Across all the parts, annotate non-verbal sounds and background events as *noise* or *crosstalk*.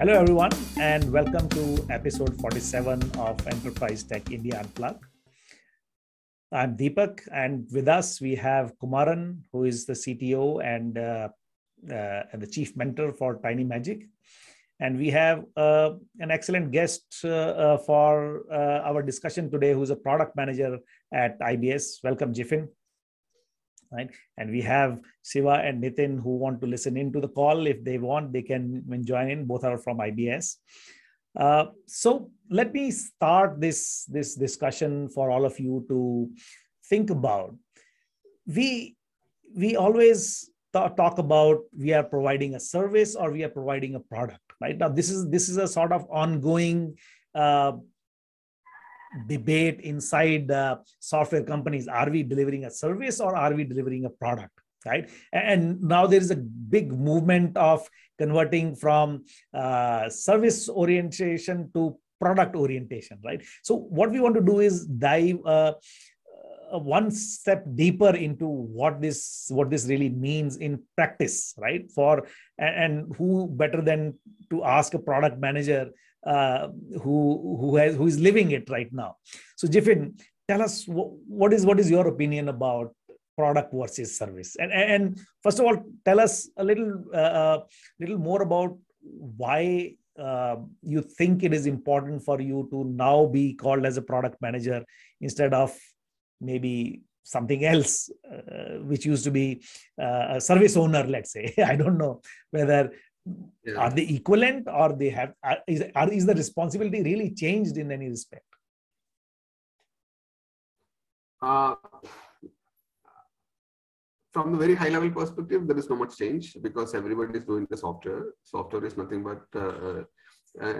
Hello, everyone, and welcome to episode 47 of Enterprise Tech India Unplugged. I'm Deepak, and with us we have Kumaran, who is the CTO and, uh, uh, and the chief mentor for Tiny Magic. And we have uh, an excellent guest uh, uh, for uh, our discussion today, who's a product manager at IBS. Welcome, Jiffin right? And we have Siva and Nitin who want to listen into the call. If they want, they can join in. Both are from IBS. Uh, so let me start this this discussion for all of you to think about. We we always talk about we are providing a service or we are providing a product, right? Now this is this is a sort of ongoing uh, debate inside uh, software companies are we delivering a service or are we delivering a product right? And now there is a big movement of converting from uh, service orientation to product orientation right? So what we want to do is dive uh, uh, one step deeper into what this what this really means in practice right? For and who better than to ask a product manager uh, who who has who is living it right now. So, Jiffin, tell us what is what is your opinion about product versus service, and and first of all, tell us a little uh, uh, little more about why uh, you think it is important for you to now be called as a product manager instead of maybe something else uh, which used to be uh, a service owner let's say *laughs* i don't know whether yeah. are they equivalent or they have are, is, are, is the responsibility really changed in any respect? Uh, from the very high level perspective there is no much change because everybody is doing the software. Software is nothing but uh, uh,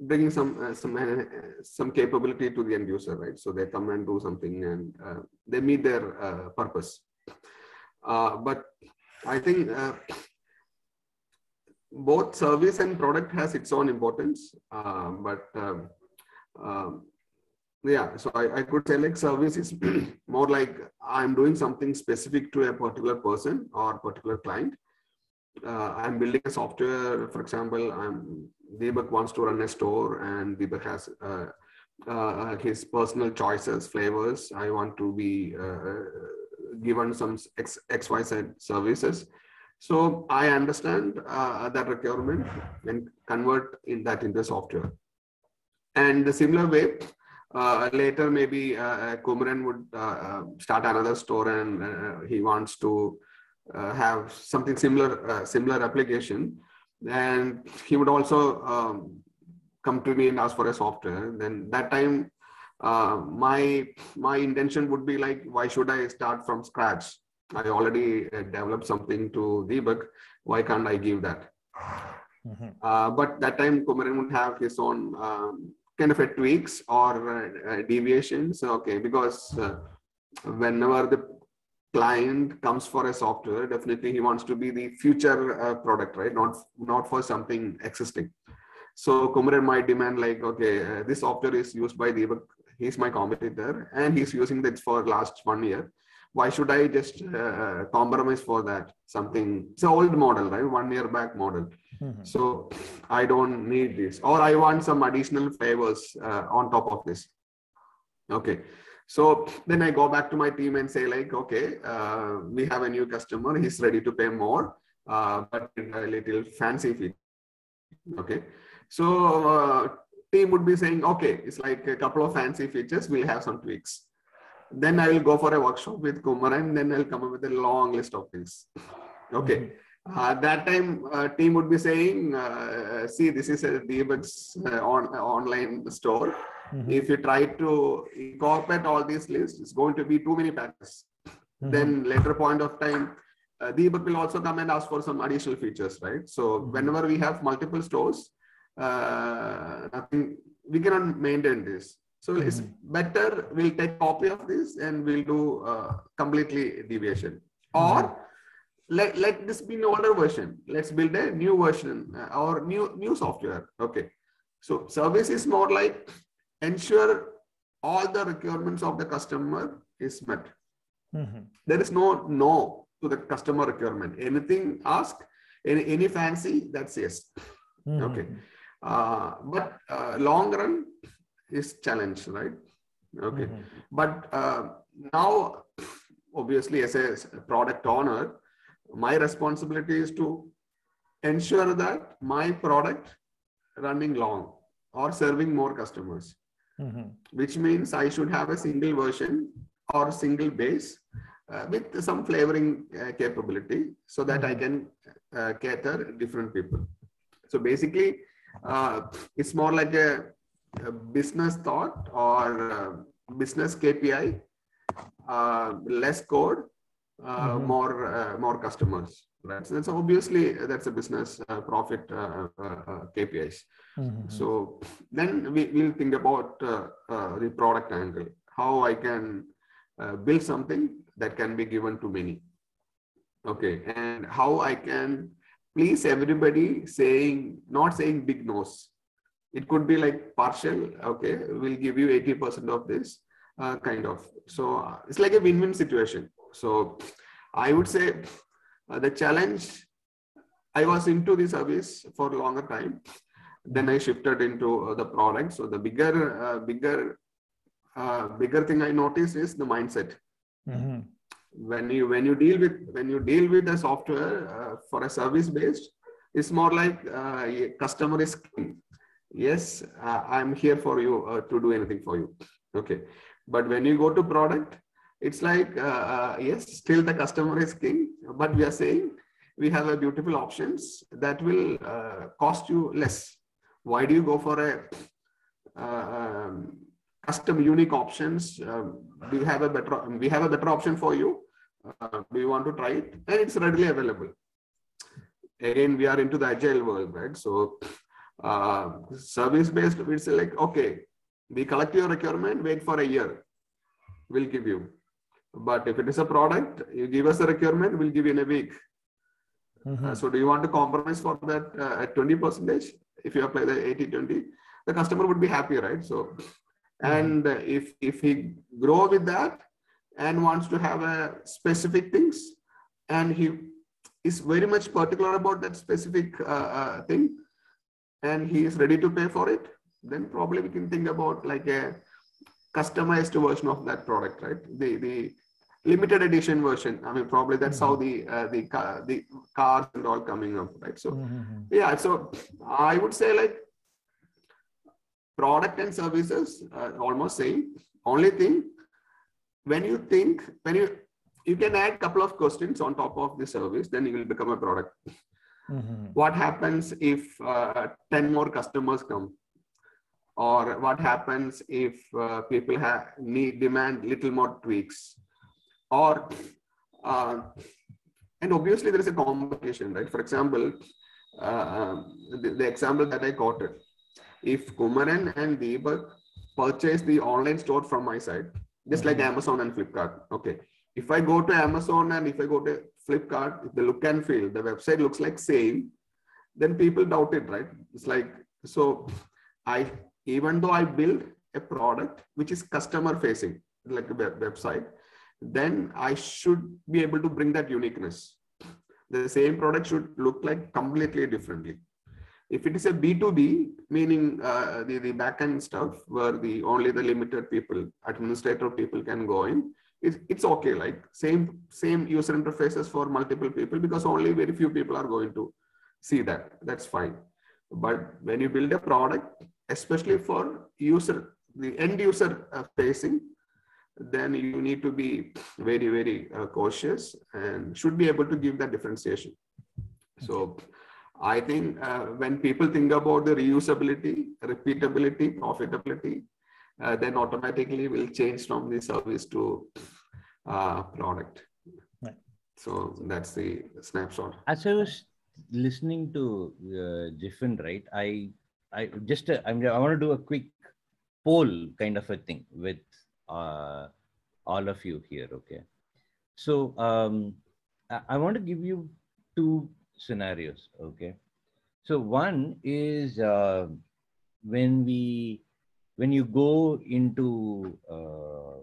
bringing some uh, some uh, some capability to the end user right? So they come and do something and uh, they meet their purpose. But i think both service and product has its own importance, uh, but um, um, yeah, so I, I, could say like service is *clears throat* more like I'm doing something specific to a particular person or particular client. Uh, I'm building a software, for example, I'm Deepak wants to run a store and Deepak has uh, uh, his personal choices, flavors. I want to be uh, given some X, XYZ services. So I understand uh, that requirement and convert in that into software. And the similar way, uh, later maybe uh, Kumaran would uh, uh, start another store and uh, he wants to uh, have something similar, similar application. And he would also um, come to me and ask for a software. Then that time, my my intention would be like, why should I start from scratch? I already uh, developed something to Deepak. Why can't I give that? Mm-hmm. Uh, but that time Kumaran would have his own um, kind of a tweaks or uh, uh deviations. Okay, because uh, whenever the client comes for a software, definitely he wants to be the future uh, product, right? Not not for something existing. So Kumaran might demand like, okay, this software is used by Deepak. He's my competitor, and he's using it for last one year why should I just uh, compromise for that? Something, it's an old model, right? One year back model. Mm-hmm. So I don't need this, or I want some additional favors uh, on top of this. Okay. So then I go back to my team and say like, okay, uh, we have a new customer. He's ready to pay more, uh, but a little fancy fee. Okay. So uh, team would be saying, okay, it's like a couple of fancy features. We'll have some tweaks then I will go for a workshop with Kumar and then I'll come up with a long list of things. Okay. Mm-hmm. Uh, that time, uh, team would be saying, uh, see, this is a Deepak's uh, on, online store. Mm-hmm. If you try to incorporate all these lists, it's going to be too many patterns. Mm-hmm. Then later point of time, uh, Deepak will also come and ask for some additional features, right? So mm-hmm. whenever we have multiple stores, uh, nothing, we cannot maintain this. So mm-hmm. it's better we'll take copy of this and we'll do uh, completely deviation. Mm-hmm. Or let, let this be an older version. Let's build a new version uh, or new new software. Okay. So service is more like ensure all the requirements of the customer is met. Mm-hmm. There is no no to the customer requirement. Anything ask, any, any fancy, that's yes. Mm-hmm. Okay, uh, but uh, long run is challenge, right? Okay, mm-hmm. but uh, now obviously as a product owner, my responsibility is to ensure that my product running long or serving more customers, mm-hmm. which means I should have a single version or single base uh, with some flavoring uh, capability so that I mm-hmm. can uh, cater different people. So basically, uh, it's more like a business thought or uh, business KPI, uh, less code, mm-hmm. more more customers. Right. So that's obviously that's a business profit KPIs. Mm-hmm. So then we will think about the product angle, how I can build something that can be given to many okay and how i can please everybody saying not saying big no's it could be like partial okay we'll give you 80% of this uh, kind of. So uh, it's like a win-win situation. So i would say uh, the challenge i was into the service for a longer time. Then i shifted into uh, the product. So the bigger uh, bigger uh, bigger thing i noticed is the mindset. Mm-hmm. When you when you deal with when you deal with a software uh, for a service based it's more like uh, customer is king yes uh, i'm here for you uh, to do anything for you okay but when you go to product it's like uh, uh, yes still the customer is king but we are saying we have a beautiful options that will cost you less why do you go for a um, custom unique options um, you have a better we have a better option for you uh, do you want to try it? And it's readily available. Again, we are into the agile world, right? So uh, service based, we say like, okay, we collect your requirement, wait for a year. We'll give you. But if it is a product, you give us a requirement, we'll give you in a week. Mm-hmm. Uh, so do you want to compromise for that uh, at 20 percentage? If you apply the 80 20, the customer would be happy, right? So, mm-hmm. and if if he grow with that, and wants to have a specific things and he is very much particular about that specific uh, uh, thing and he is ready to pay for it then probably we can think about like a customized version of that product right the the limited edition version i mean probably that's mm-hmm. how the uh, the car, the cars and all coming up right so mm-hmm. yeah so i would say like product and services uh, almost same only thing when you think, when you, you can add couple of questions on top of the service, then you will become a product. Mm-hmm. What happens if uh, 10 more customers come? Or what happens if uh, people have need demand little more tweaks? Or uh, and obviously there is a competition, right? For example, uh, the, the, example that I quoted, if Kumaran and Deepak purchase the online store from my side, just like mm-hmm. Amazon and Flipkart. Okay. If I go to Amazon and if I go to Flipkart, the look and feel, the website looks like same, then people doubt it, right? It's like, so I, even though I build a product which is customer facing, like a web, website, then I should be able to bring that uniqueness. The same product should look like completely differently. If it is a B2B, meaning uh, the, the backend stuff where the only the limited people, administrator people can go in, it's, it's okay. Like same, same user interfaces for multiple people because only very few people are going to see that. That's fine. But when you build a product, especially for user, the end user uh, facing, then you need to be very, very uh, cautious and should be able to give that differentiation. So I think uh, when people think about the reusability, repeatability, profitability, uh, then automatically will change from the service to uh, product. Right. So that's the snapshot. As I was listening to uh, Jiffin, right? I I just uh, I'm, I want to do a quick poll kind of a thing with uh, all of you here. Okay, so um, I, I want to give you two scenarios. Okay. So one is uh, when we when you go into uh,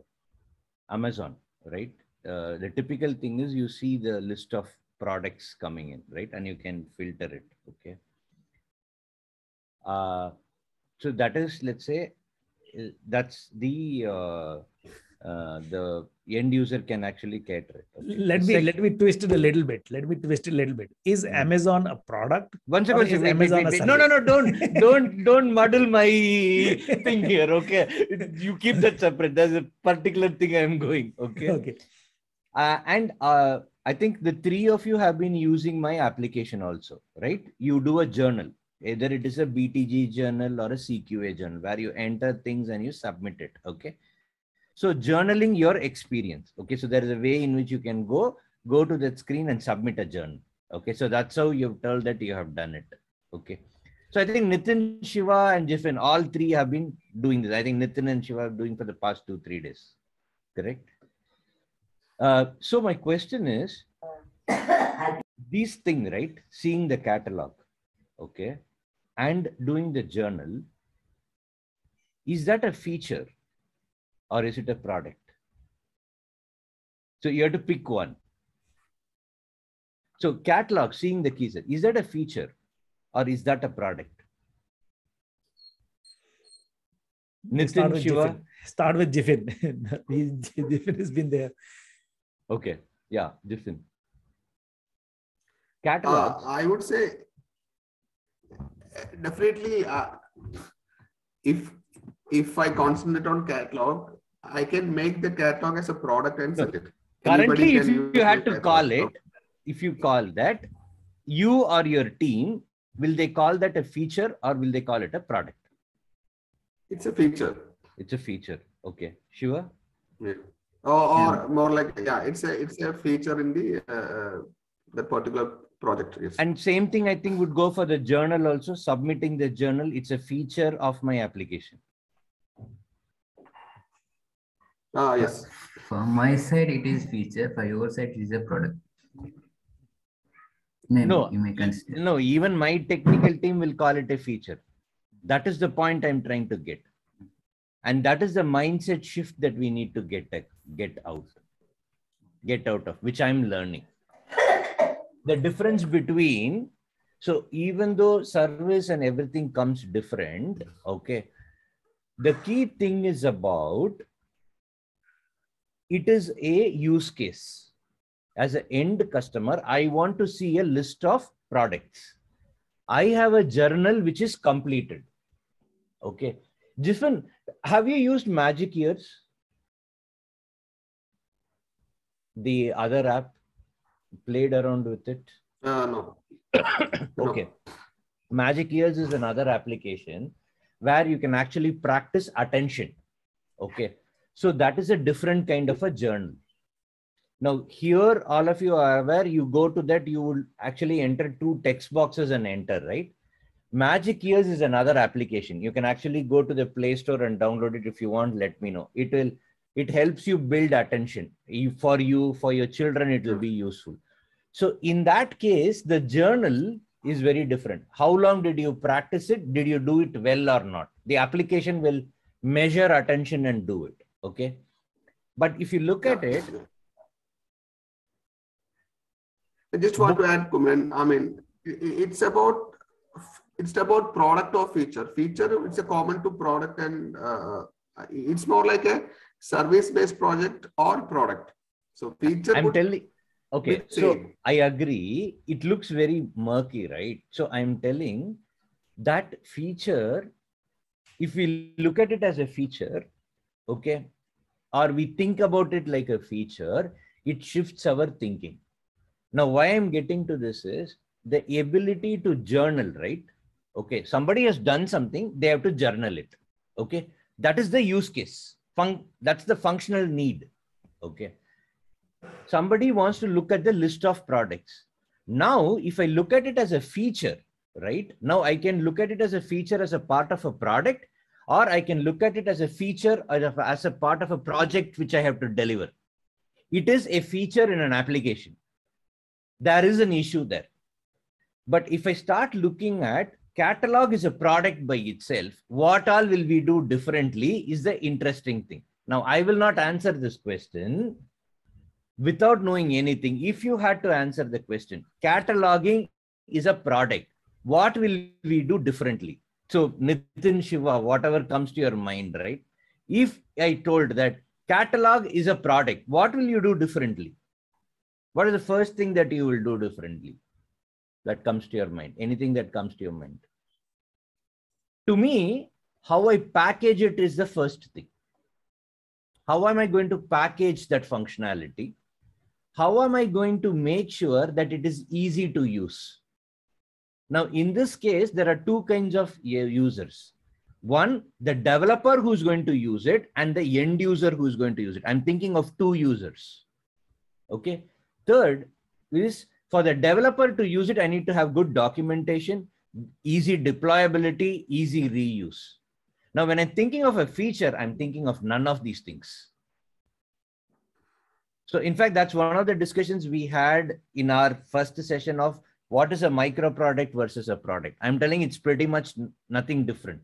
Amazon, right? Uh, the typical thing is you see the list of products coming in, right? And you can filter it. Okay. Uh, so that is, let's say, uh, that's the uh, the end user can actually cater it. Okay. let me Sec- let me twist it a little bit let me twist it a little bit is Mhm. amazon a product second, is wait, wait, Amazon wait, a wait. No, no, no, don't, *laughs* don't, don't muddle my *laughs* thing here. Okay, you keep that separate. There's a particular thing I'm going. Okay, okay uh, and uh, I think the three of you have been using my application also, right? You do a journal, either it is a BTG journal or a CQA journal, where you enter things and you submit it. Okay, so journaling your experience. Okay, so there is a way in which you can go go to that screen and submit a journal. Okay, so that's how you've told that you have done it. Okay. So I think Nitin, Shiva, and Jiffin, all three have been doing this. I think Nitin and Shiva are doing for the past two, three days. Correct? Uh, so my question is, these things, right? Seeing the catalog, okay, and doing the journal, is that a feature or is it a product? So you have to pick one. So catalog, seeing the keys, is that a feature or is that a product? start Nitin with Shiva. Jiffin. start with jiffin *laughs* He- jiffin has been there Okay. Yeah, Jiffin. Uh, I would say definitely uh, if if I concentrate on catalog, I can make the catalog as a product and sell it. Currently, if you, you had to call it, if you call that, you or your team, will they call that a feature or will they call it a product? it's a feature. It's a feature. Okay. Shiva? Yeah. Or, or more like yeah, it's a it's a feature in the uh, that particular project. Yes. And same thing, I think, would go for the journal also. Submitting the journal, it's a feature of my application. Ah yes. From my side, it is feature. For your side, it is a product. Maybe No, you may consider. No, even my technical team will call it a feature. That is the point I'm trying to get. And that is the mindset shift that we need to get, get out. Get out of, which I'm learning. The difference between, so even though service and everything comes different, okay, the key thing is about it is a use case as an end customer, I want to see a list of products. I have a journal which is completed. Okay. Jiffin, have you used Magic Years? The other app, played around with it? Uh, no. *coughs* Okay. Magic Years is another application where you can actually practice attention. Okay. So that is a different kind of a journal. Now, here, all of you are aware, you go to that, you will actually enter two text boxes and enter, right? Magic Years is another application. You can actually go to the Play Store and download it if you want. Let me know. It will, it helps you build attention. For you, for your children, it will be useful. So in that case, the journal is very different. How long did you practice it? Did you do it well or not? The application will measure attention and do it. Okay. But if you look at it, I just want to add, Kumaran. I mean, it's about it's about product or feature. Feature it's a common to product, and uh, it's more like a service-based project or product. So feature. I'm telling, okay, so same. I agree. It looks very murky, right? So I'm telling that feature, if we look at it as a feature, okay, or we think about it like a feature, it shifts our thinking. Now, why I'm getting to this is the ability to journal, right? Okay, somebody has done something, they have to journal it. Okay, that is the use case. Fun- that's the functional need. Okay somebody wants to look at the list of products. Now, if I look at it as a feature, right? Now I can look at it as a feature as a part of a product, or I can look at it as a feature as a, as a part of a project which I have to deliver. It is a feature in an application. There is an issue there. But if I start looking at catalog is a product by itself, what all will we do differently is the interesting thing. Now, I will not answer this question without knowing anything, if you had to answer the question, cataloging is a product. What will we do differently? So, Nitin Shiva, whatever comes to your mind, right? If I told that catalog is a product, what will you do differently? What is the first thing that you will do differently that comes to your mind? Anything that comes to your mind? To me, how I package it is the first thing. How am I going to package that functionality? How am I going to make sure that it is easy to use? Now, in this case, there are two kinds of users. One, the developer who's going to use it and the end user who's going to use it. I'm thinking of two users. Okay. Third is for the developer to use it, I need to have good documentation, easy deployability, easy reuse. Now, when I'm thinking of a feature, I'm thinking of none of these things. So, in fact, that's one of the discussions we had in our first session of what is a micro product versus a product. I'm telling it's pretty much nothing different,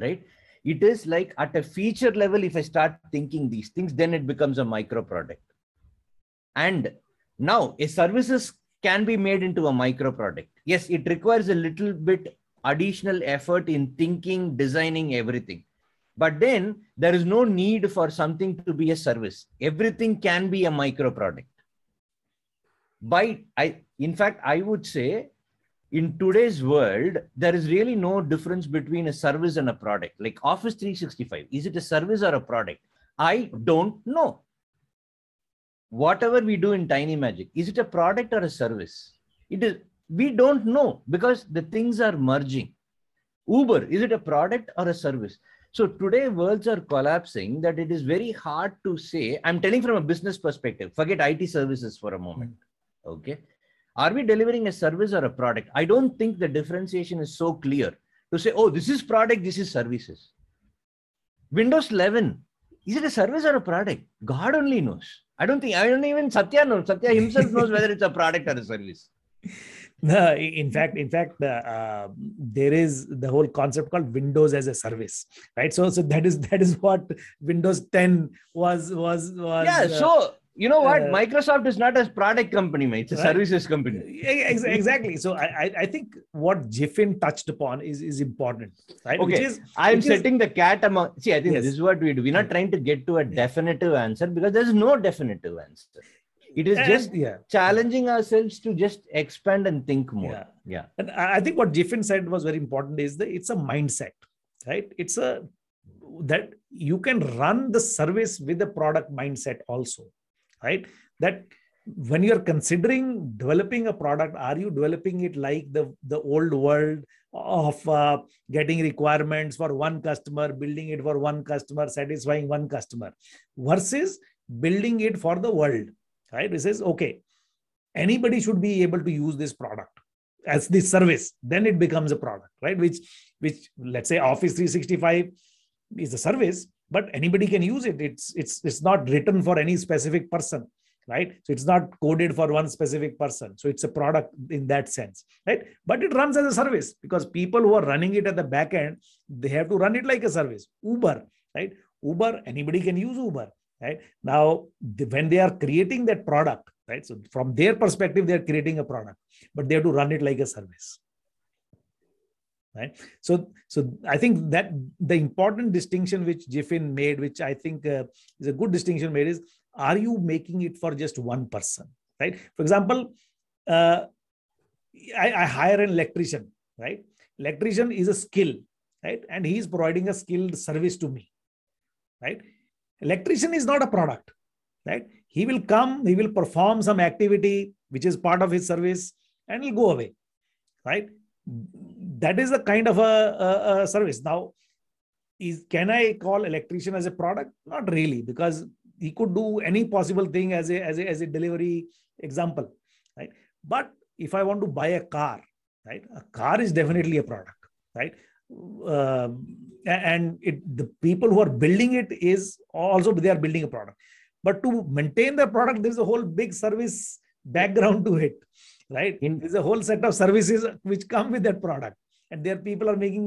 right? It is like at a feature level, if I start thinking these things, then it becomes a micro product. And now a services can be made into a micro product. Yes, it requires a little bit additional effort in thinking, designing everything. But then there is no need for something to be a service. Everything can be a micro product. By I, in fact, I would say in today's world, there is really no difference between a service and a product. Like Office 365, is it a service or a product? I don't know. Whatever we do in Tiny Magic, is it a product or a service? It is we don't know because the things are merging. Uber, is it a product or a service? So today worlds are collapsing that it is very hard to say. I'm telling from a business perspective, forget IT services for a moment. Okay. Are we delivering a service or a product? I don't think the differentiation is so clear to say, oh, this is product, this is services. Windows 11, is it a service or a product? God only knows. I don't think, I don't even Satya knows. Satya himself knows whether it's a product or a service. *laughs* No, in fact, in fact, uh, uh, there is the whole concept called Windows as a service, right? So, so that is that is what Windows 10 was was was. Yeah. Uh, so you know what? uh, Microsoft is not a product company, mate. It's a Right. services company. exactly. So I I- think what Jiffin touched upon is is important, right? Which Okay. is I'm which is- setting the cat among. See, I think Yes. this is what we do. We're not trying to get to a definitive answer because there's no definitive answer. It is and- just yeah. challenging ourselves to just expand and think more. Yeah. Yeah. And I I think what Jiffin said was very important is that it's a mindset, right? It's a that you can run the service with a product mindset also, right? That when you're considering developing a product, are you developing it like the, the old world of uh, getting requirements for one customer, building it for one customer, satisfying one customer, versus building it for the world, right? This is okay. Anybody should be able to use this product as the service then it becomes a product right which which let's say office 365 is a service but anybody can use it. It's it's it's not written for any specific person right? So it's not coded for one specific person. So it's a product in that sense right? But it runs as a service because people who are running it at the back end they have to run it like a service. Uber right? Uber anybody can use uber right? Now the, when they are creating that product right? So from their perspective they are creating a product but they have to run it like a service right? So so i think that the important distinction which jiffin made which i think uh, is a good distinction made is are you making it for just one person right? For example uh, I, I hire an electrician right? Electrician is a skill right? And he is providing a skilled service to me right? Electrician is not a product right? He will come he will perform some activity which is part of his service and he'll go away right that is the kind of a, a, a service. Now is can i call electrician as a product? Not really because he could do any possible thing as a as a, as a delivery example right? But if i want to buy a car right a car is definitely a product right? Um, and it the people who are building it is also they are building a product. But to maintain the product there's a whole big service background to it right? In- there's a whole set of services which come with that product and there people are making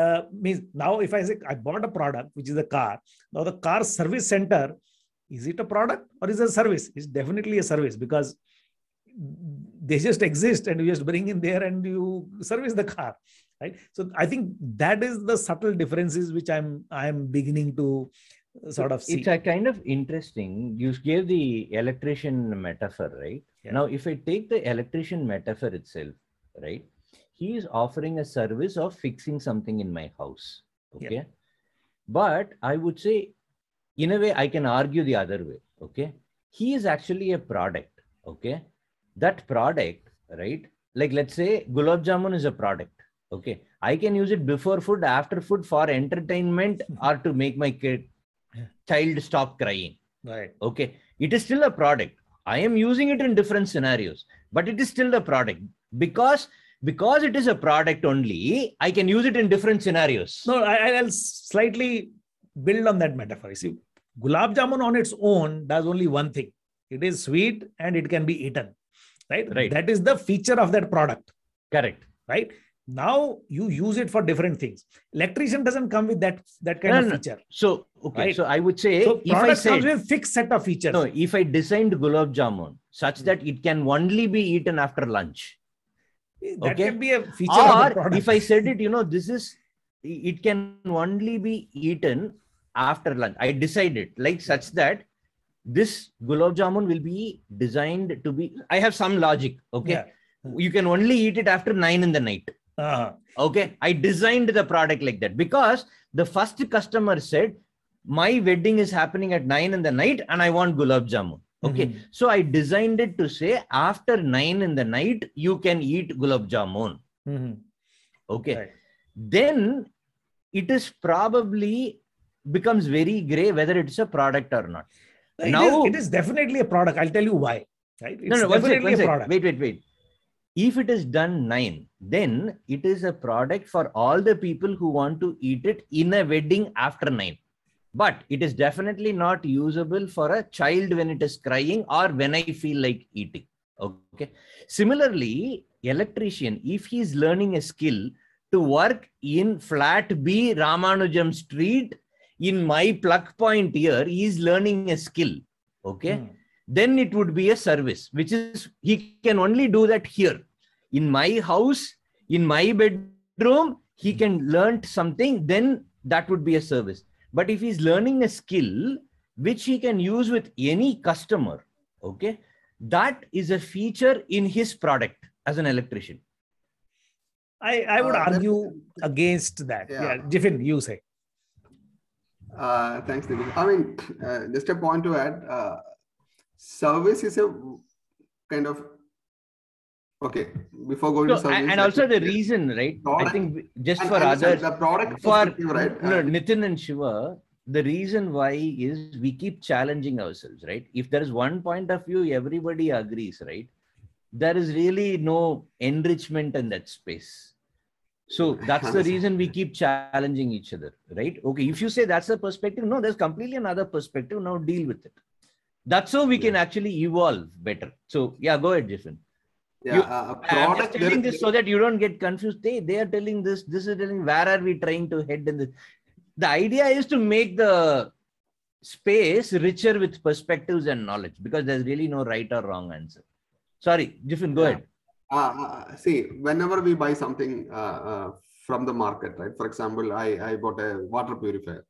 uh, means now if i say i bought a product which is a car now the car service center is it a product or is it a service it's definitely a service because they just exist and you just bring in there and you service the car right so i think that is the subtle differences which i'm i'm beginning to sort of see It's a kind of interesting. You gave the electrician metaphor, right? Yeah. Now, if I take the electrician metaphor itself, right? He is offering a service of fixing something in my house. Yeah. Okay. But I would say, in a way, I can argue the other way. Okay. He is actually a product. Okay. That product, right? Like, let's say Gulab Jamun is a product. Okay. I can use it before food, after food for entertainment *laughs* or to make my kid child stop crying right okay it is still a product i am using it in different scenarios but it is still a product because because it is a product only i can use it in different scenarios. No I, i'll slightly build on that metaphor. You see gulab jamun on its own does only one thing. It is sweet and it can be eaten right? Right. that is the feature of that product correct. right? Now you use it for different things. Electrician doesn't come with that that kind No, of no. feature so okay Right. so i would say so if i product said comes with fixed set of features. No if i designed gulab jamun such hmm. that it can only be eaten after lunch that okay. can be a feature or if i said it you know this is it can only be eaten after lunch. I decided like such that this gulab jamun will be designed to be i have some logic okay? Yeah. you can only eat it after 9 in the night. Uh-huh. okay? I designed the product like that because the first customer said my wedding is happening at 9 in the night and i want gulab jamun okay Mhm. so i designed it to say after 9 in the night you can eat gulab jamun Mhm. okay Right. then it is probably becomes very gray whether it's a product or not It Now- is- it is definitely a product. I'll tell you why. Right? It's no no sec, definitely a sec. product. wait wait wait if it is done 9 then it is a product for all the people who want to eat it in a wedding after 9 but it is definitely not usable for a child when it is crying or when i feel like eating okay? Similarly electrician if he is learning a skill to work in flat b ramanujam street in my plug point here he is learning a skill okay? Hmm. then it would be a service which is he can only do that here. In my house in my bedroom he can learn something then that would be a service but if he's learning a skill which he can use with any customer okay that is a feature in his product as an electrician I, I would Uh, that's- argue against that. Yeah. Yeah. Jiffin, you say. Uh, thanks, Nikhil. I mean, uh, just a point to add. Uh, service is a kind of okay. Before going so, to service, and also the reason right i think just and- for and others the product for right? no, Nitin and Shiva, the reason why is we keep challenging ourselves, right? If there is one point of view, everybody agrees, right? There is really no enrichment in that space. So *laughs* that's the reason we keep challenging each other, right? Okay, if you say that's the perspective, no, there's completely another perspective. Now deal with it. That's how we can actually evolve better. So yeah, go ahead, Jiffin. Yeah, you- uh, I'm just telling this so that you don't get confused. They they are telling this. This is telling where are we trying to head in this? The idea is to make the space richer with perspectives and knowledge because there's really no right or wrong answer. Sorry, Jiffin, go Yeah. ahead. Uh, uh, see, whenever we buy something uh, uh, from the market, right? For example, I, I bought a water purifier,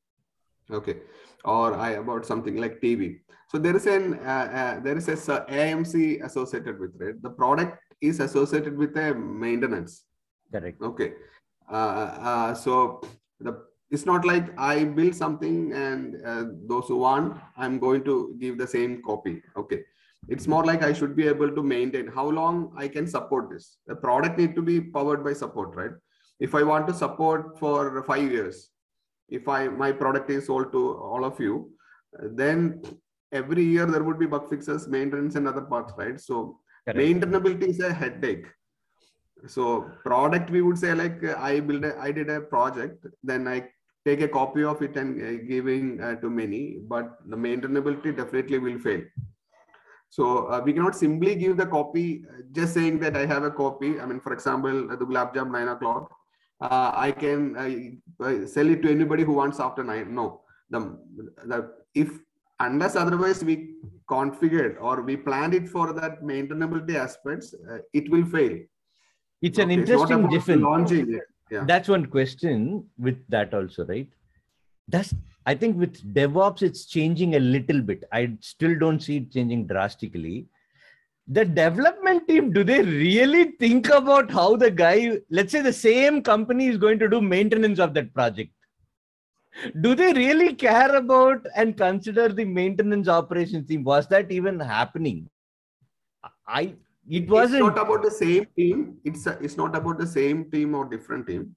okay, or I bought something like TV. So there is an uh, uh, there is a AMC associated with it. The product is associated with a maintenance. Correct. Okay, uh, uh, so the it's not like I build something and uh, those who want, I'm going to give the same copy. Okay, it's more like I should be able to maintain how long I can support this. The product need to be powered by support, right? If I want to support for five years, if I my product is sold to all of you, then every year there would be bug fixes, maintenance, and other parts, right? So Correct. maintainability is a headache so product we would say like i build a, i did a project then i take a copy of it and uh, giving uh, to many but the maintainability definitely will fail so uh, we cannot simply give the copy uh, just saying that i have a copy i mean for example the gulab jam 9 o'clock uh, i can uh, sell it to anybody who wants after 9 no the, the if unless otherwise we configured or we planned it for that maintainability aspects uh, it will fail It's an Okay, interesting Jiffin. launching it. Yeah. that's one question with that also, right? That's I think with DevOps, it's changing a little bit. I still don't see it changing drastically. The development team, do they really think about how the guy, let's say the same company is going to do maintenance of that project? Do they really care about and consider the maintenance operations team? Was that even happening? I it wasn't It's not about the same team. It's a, it's not about the same team or different team.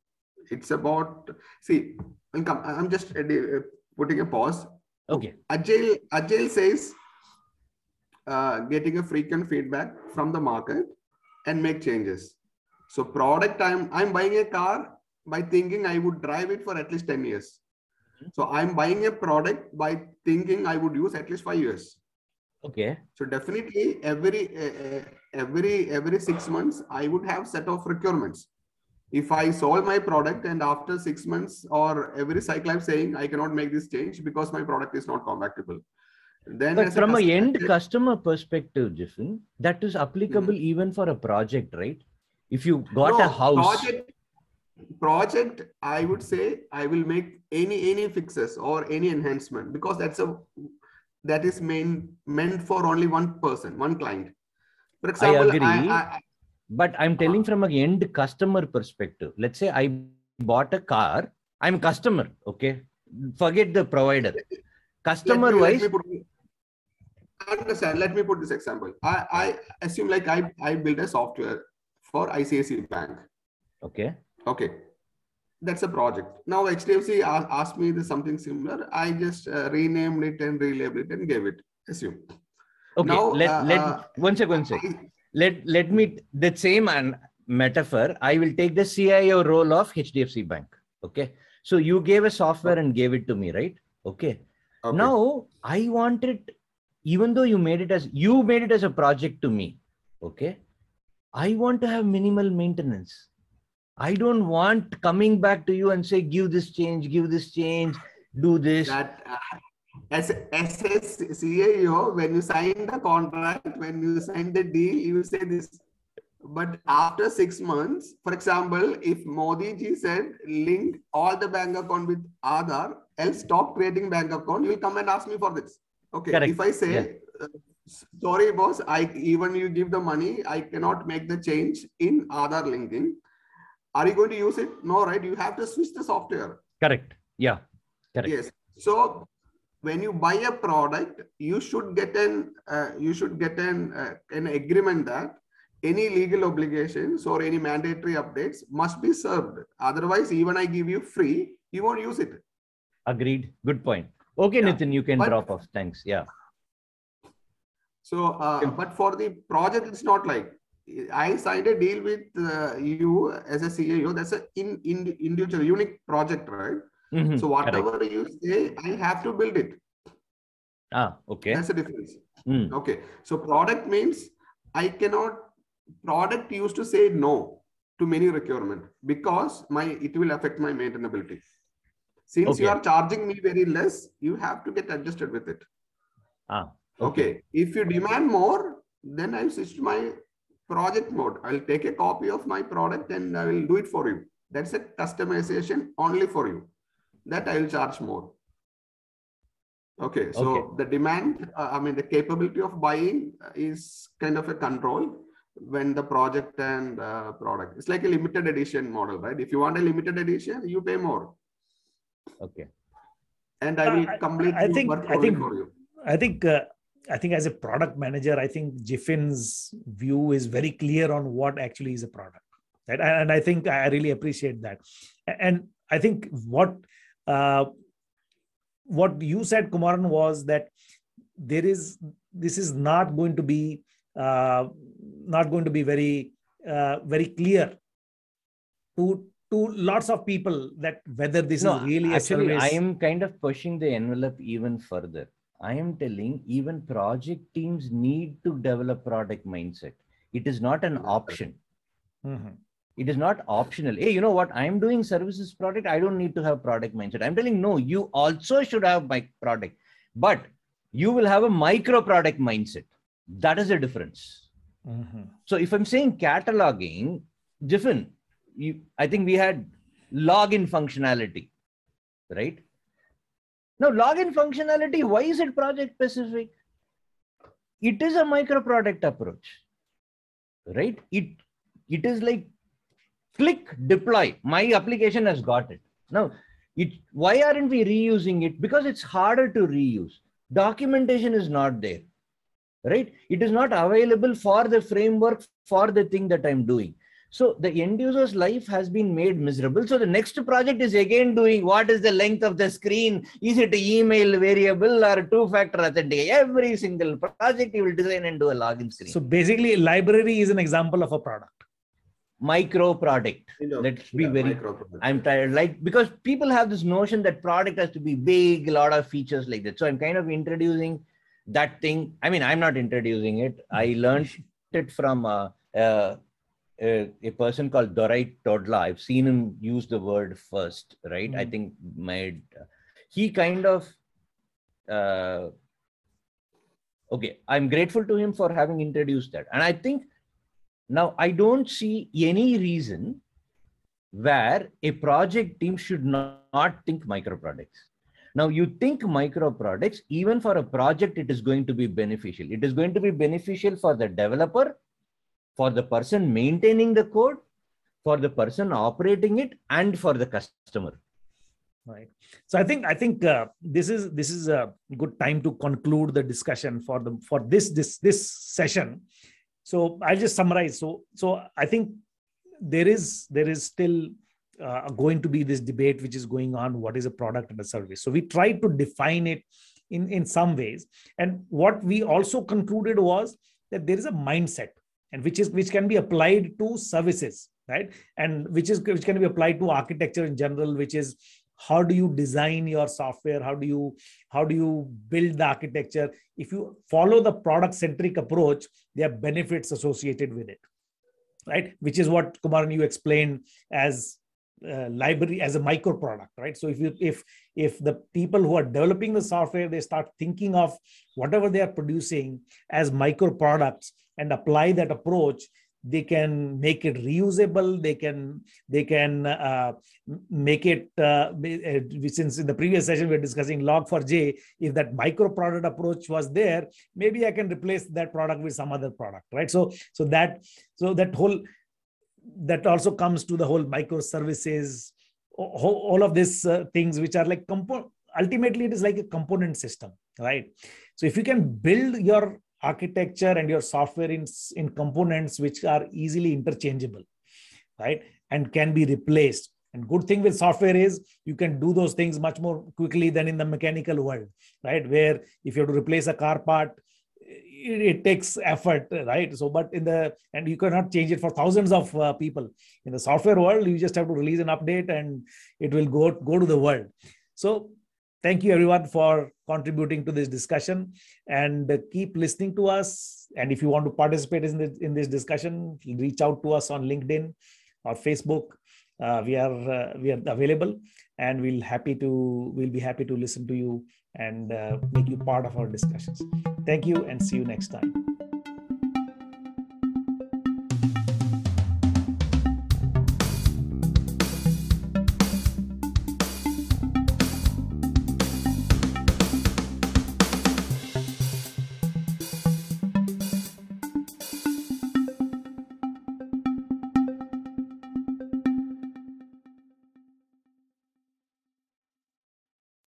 It's about see. I'm just uh, putting a pause. okay. Agile Agile says uh, getting a frequent feedback from the market and make changes. So product I'm I'm buying a car by thinking I would drive it for at least 10 years. So I'm buying a product by thinking I would use at least five years. Okay. So definitely every uh, uh, every every six months I would have set of requirements. If I solve my product and after six months or every cycle I'm saying I cannot make this change because my product is not compatible. Then But from a end customer perspective, Jiffin, that is applicable mm-hmm. even for a project, right? If you got a house, Project, project, I would say I will make any any fixes or any enhancement because that's a that is main meant for only one person, one client. For example, i agree. I, but I'm telling uh-huh. from a end customer perspective. Let's say I bought a car, I'm a customer, okay? Forget the provider. Customer wise, understand let me put this example i i assume like i i built a software for ICICI bank okay. okay that's a project now hdfc asked me this something similar i just uh, renamed it and relabeled it and gave it assume Okay. Now, let uh, let uh, one sec, one sec. I- Let let me that same an metaphor. I will take the CIO role of HDFC Bank. Okay. So you gave a software and gave it to me, right? Okay. okay. Now I want it, even though you made it as you made it as a project to me. Okay. I want to have minimal maintenance. I don't want coming back to you and say, give this change, give this change, do this. that uh, as as a CIO, when you sign the contract, when you sign the deal, you say this. But after six months, for example, if Modi ji said link all the bank account with Aadhaar, else stop creating bank account, you'll come and ask me for this. Okay. Correct. If I say, uh, sorry, boss, I even you give the money, I cannot make the change in Aadhaar linking. Are you going to use it? No, right? You have to switch the software. Correct. Yeah. Correct. Yes. So when you buy a product, you should get an uh, you should get an uh, an agreement that any legal obligations or any mandatory updates must be served. Otherwise, even I give you free, you won't use it. Agreed. Good point. Okay, Yeah, Nitin, you can but- drop off. Thanks. Yeah. So, uh, but for the project, it's not like I signed a deal with uh, you as a CEO. That's a in, in individual unique project, right? Mhm, So correct. whatever you say, I have to build it. Ah, okay. That's the difference. Mm, Okay. So product means I cannot product used to say no to many requirement because my it will affect my maintainability. Since you are charging me very less, you have to get adjusted with it. Ah, Okay. If you demand more, then I'll switch to my project mode. I'll take a copy of my product and I will do it for you. That's a customization only for you. That I will charge more. Okay. So Okay. the demand, uh, I mean, the capability of buying is kind of a control when the project and uh, product. It's like a limited edition model, right? If you want a limited edition, you pay more. Okay. And I will I- complete I your think- work I think- for you. I think uh, I think as a product manager, I think Jiffin's view is very clear on what actually is a product, right? And, and I think I really appreciate that. And I think what uh, what you said, Kumaran, was that there is this is not going to be uh, not going to be very uh, very clear to to lots of people that whether this no, is really actually, a service. I am kind of pushing the envelope even further. I am telling even project teams need to develop product mindset. It is not an option. Mhm. It is not optional. Hey, you know what? I am doing services product. I don't need to have product mindset. I'm telling no, you also should have my product, but you will have a micro product mindset. That is the difference. Mhm. So if I'm saying cataloging, different. You, I think we had login functionality, right? Now, login functionality, why is it project specific? It is a micro product approach, right? It it is like click deploy. My application has got it. Now, it why aren't we reusing it? Because it's harder to reuse. Documentation is not there, right? It is not available for the framework for the thing that I'm doing. So the end user's life has been made miserable. So the next project is again doing what is the length of the screen? Is it an email variable or two-factor authentication? Every single project you will design and do a login screen. So basically, library is an example of a product. Micro product. Let's be very. I'm tired. Like because people have this notion that product has to be big, a lot of features like that. So I'm kind of introducing that thing. I mean, I'm not introducing it. I learned it from. Uh, uh, a, a, person called Dorait Todla. I've seen him use the word first, right? Mm. I think made he kind of uh, okay. I'm grateful to him for having introduced that, and I think now I don't see any reason where a project team should not, not think micro products. Now you think micro products, even for a project, it is going to be beneficial. It is going to be beneficial for the developer for the person maintaining the code, for the person operating it, and for the customer. Right. So I think I think uh, this is this is a good time to conclude the discussion for the for this this this session. So I'll just summarize. So so I think there is there is still uh, going to be this debate which is going on what is a product and a service so we tried to define it in in some ways and what we also concluded was that there is a mindset and which is which can be applied to services right? And which is which can be applied to architecture in general which is how do you design your software? How do you how do you build the architecture? If you follow the product centric approach there are benefits associated with it right? Which is what kumar you explained as uh, library as a micro product right? So if you if if the people who are developing the software they start thinking of whatever they are producing as micro products and apply that approach they can make it reusable they can they can uh, make it uh, uh since in the previous session we are discussing log4j if that micro product approach was there maybe i can replace that product with some other product right? So so that so that whole that also comes to the whole microservices all of these uh, things which are like component ultimately it is like a component system right? So if you can build your architecture and your software in, in components which are easily interchangeable right and can be replaced. And good thing with software is you can do those things much more quickly than in the mechanical world right? Where if you have to replace a car part it, it, takes effort right? So but in the and you cannot change it for thousands of uh, people. In the software world you just have to release an update and it will go go to the world. So thank you everyone for contributing to this discussion and keep listening to us. And if you want to participate in this, in this discussion reach out to us on linkedin or facebook. Uh, we are uh, we are available and we'll happy to we'll be happy to listen to you and uh, make you part of our discussions. Thank you and see you next time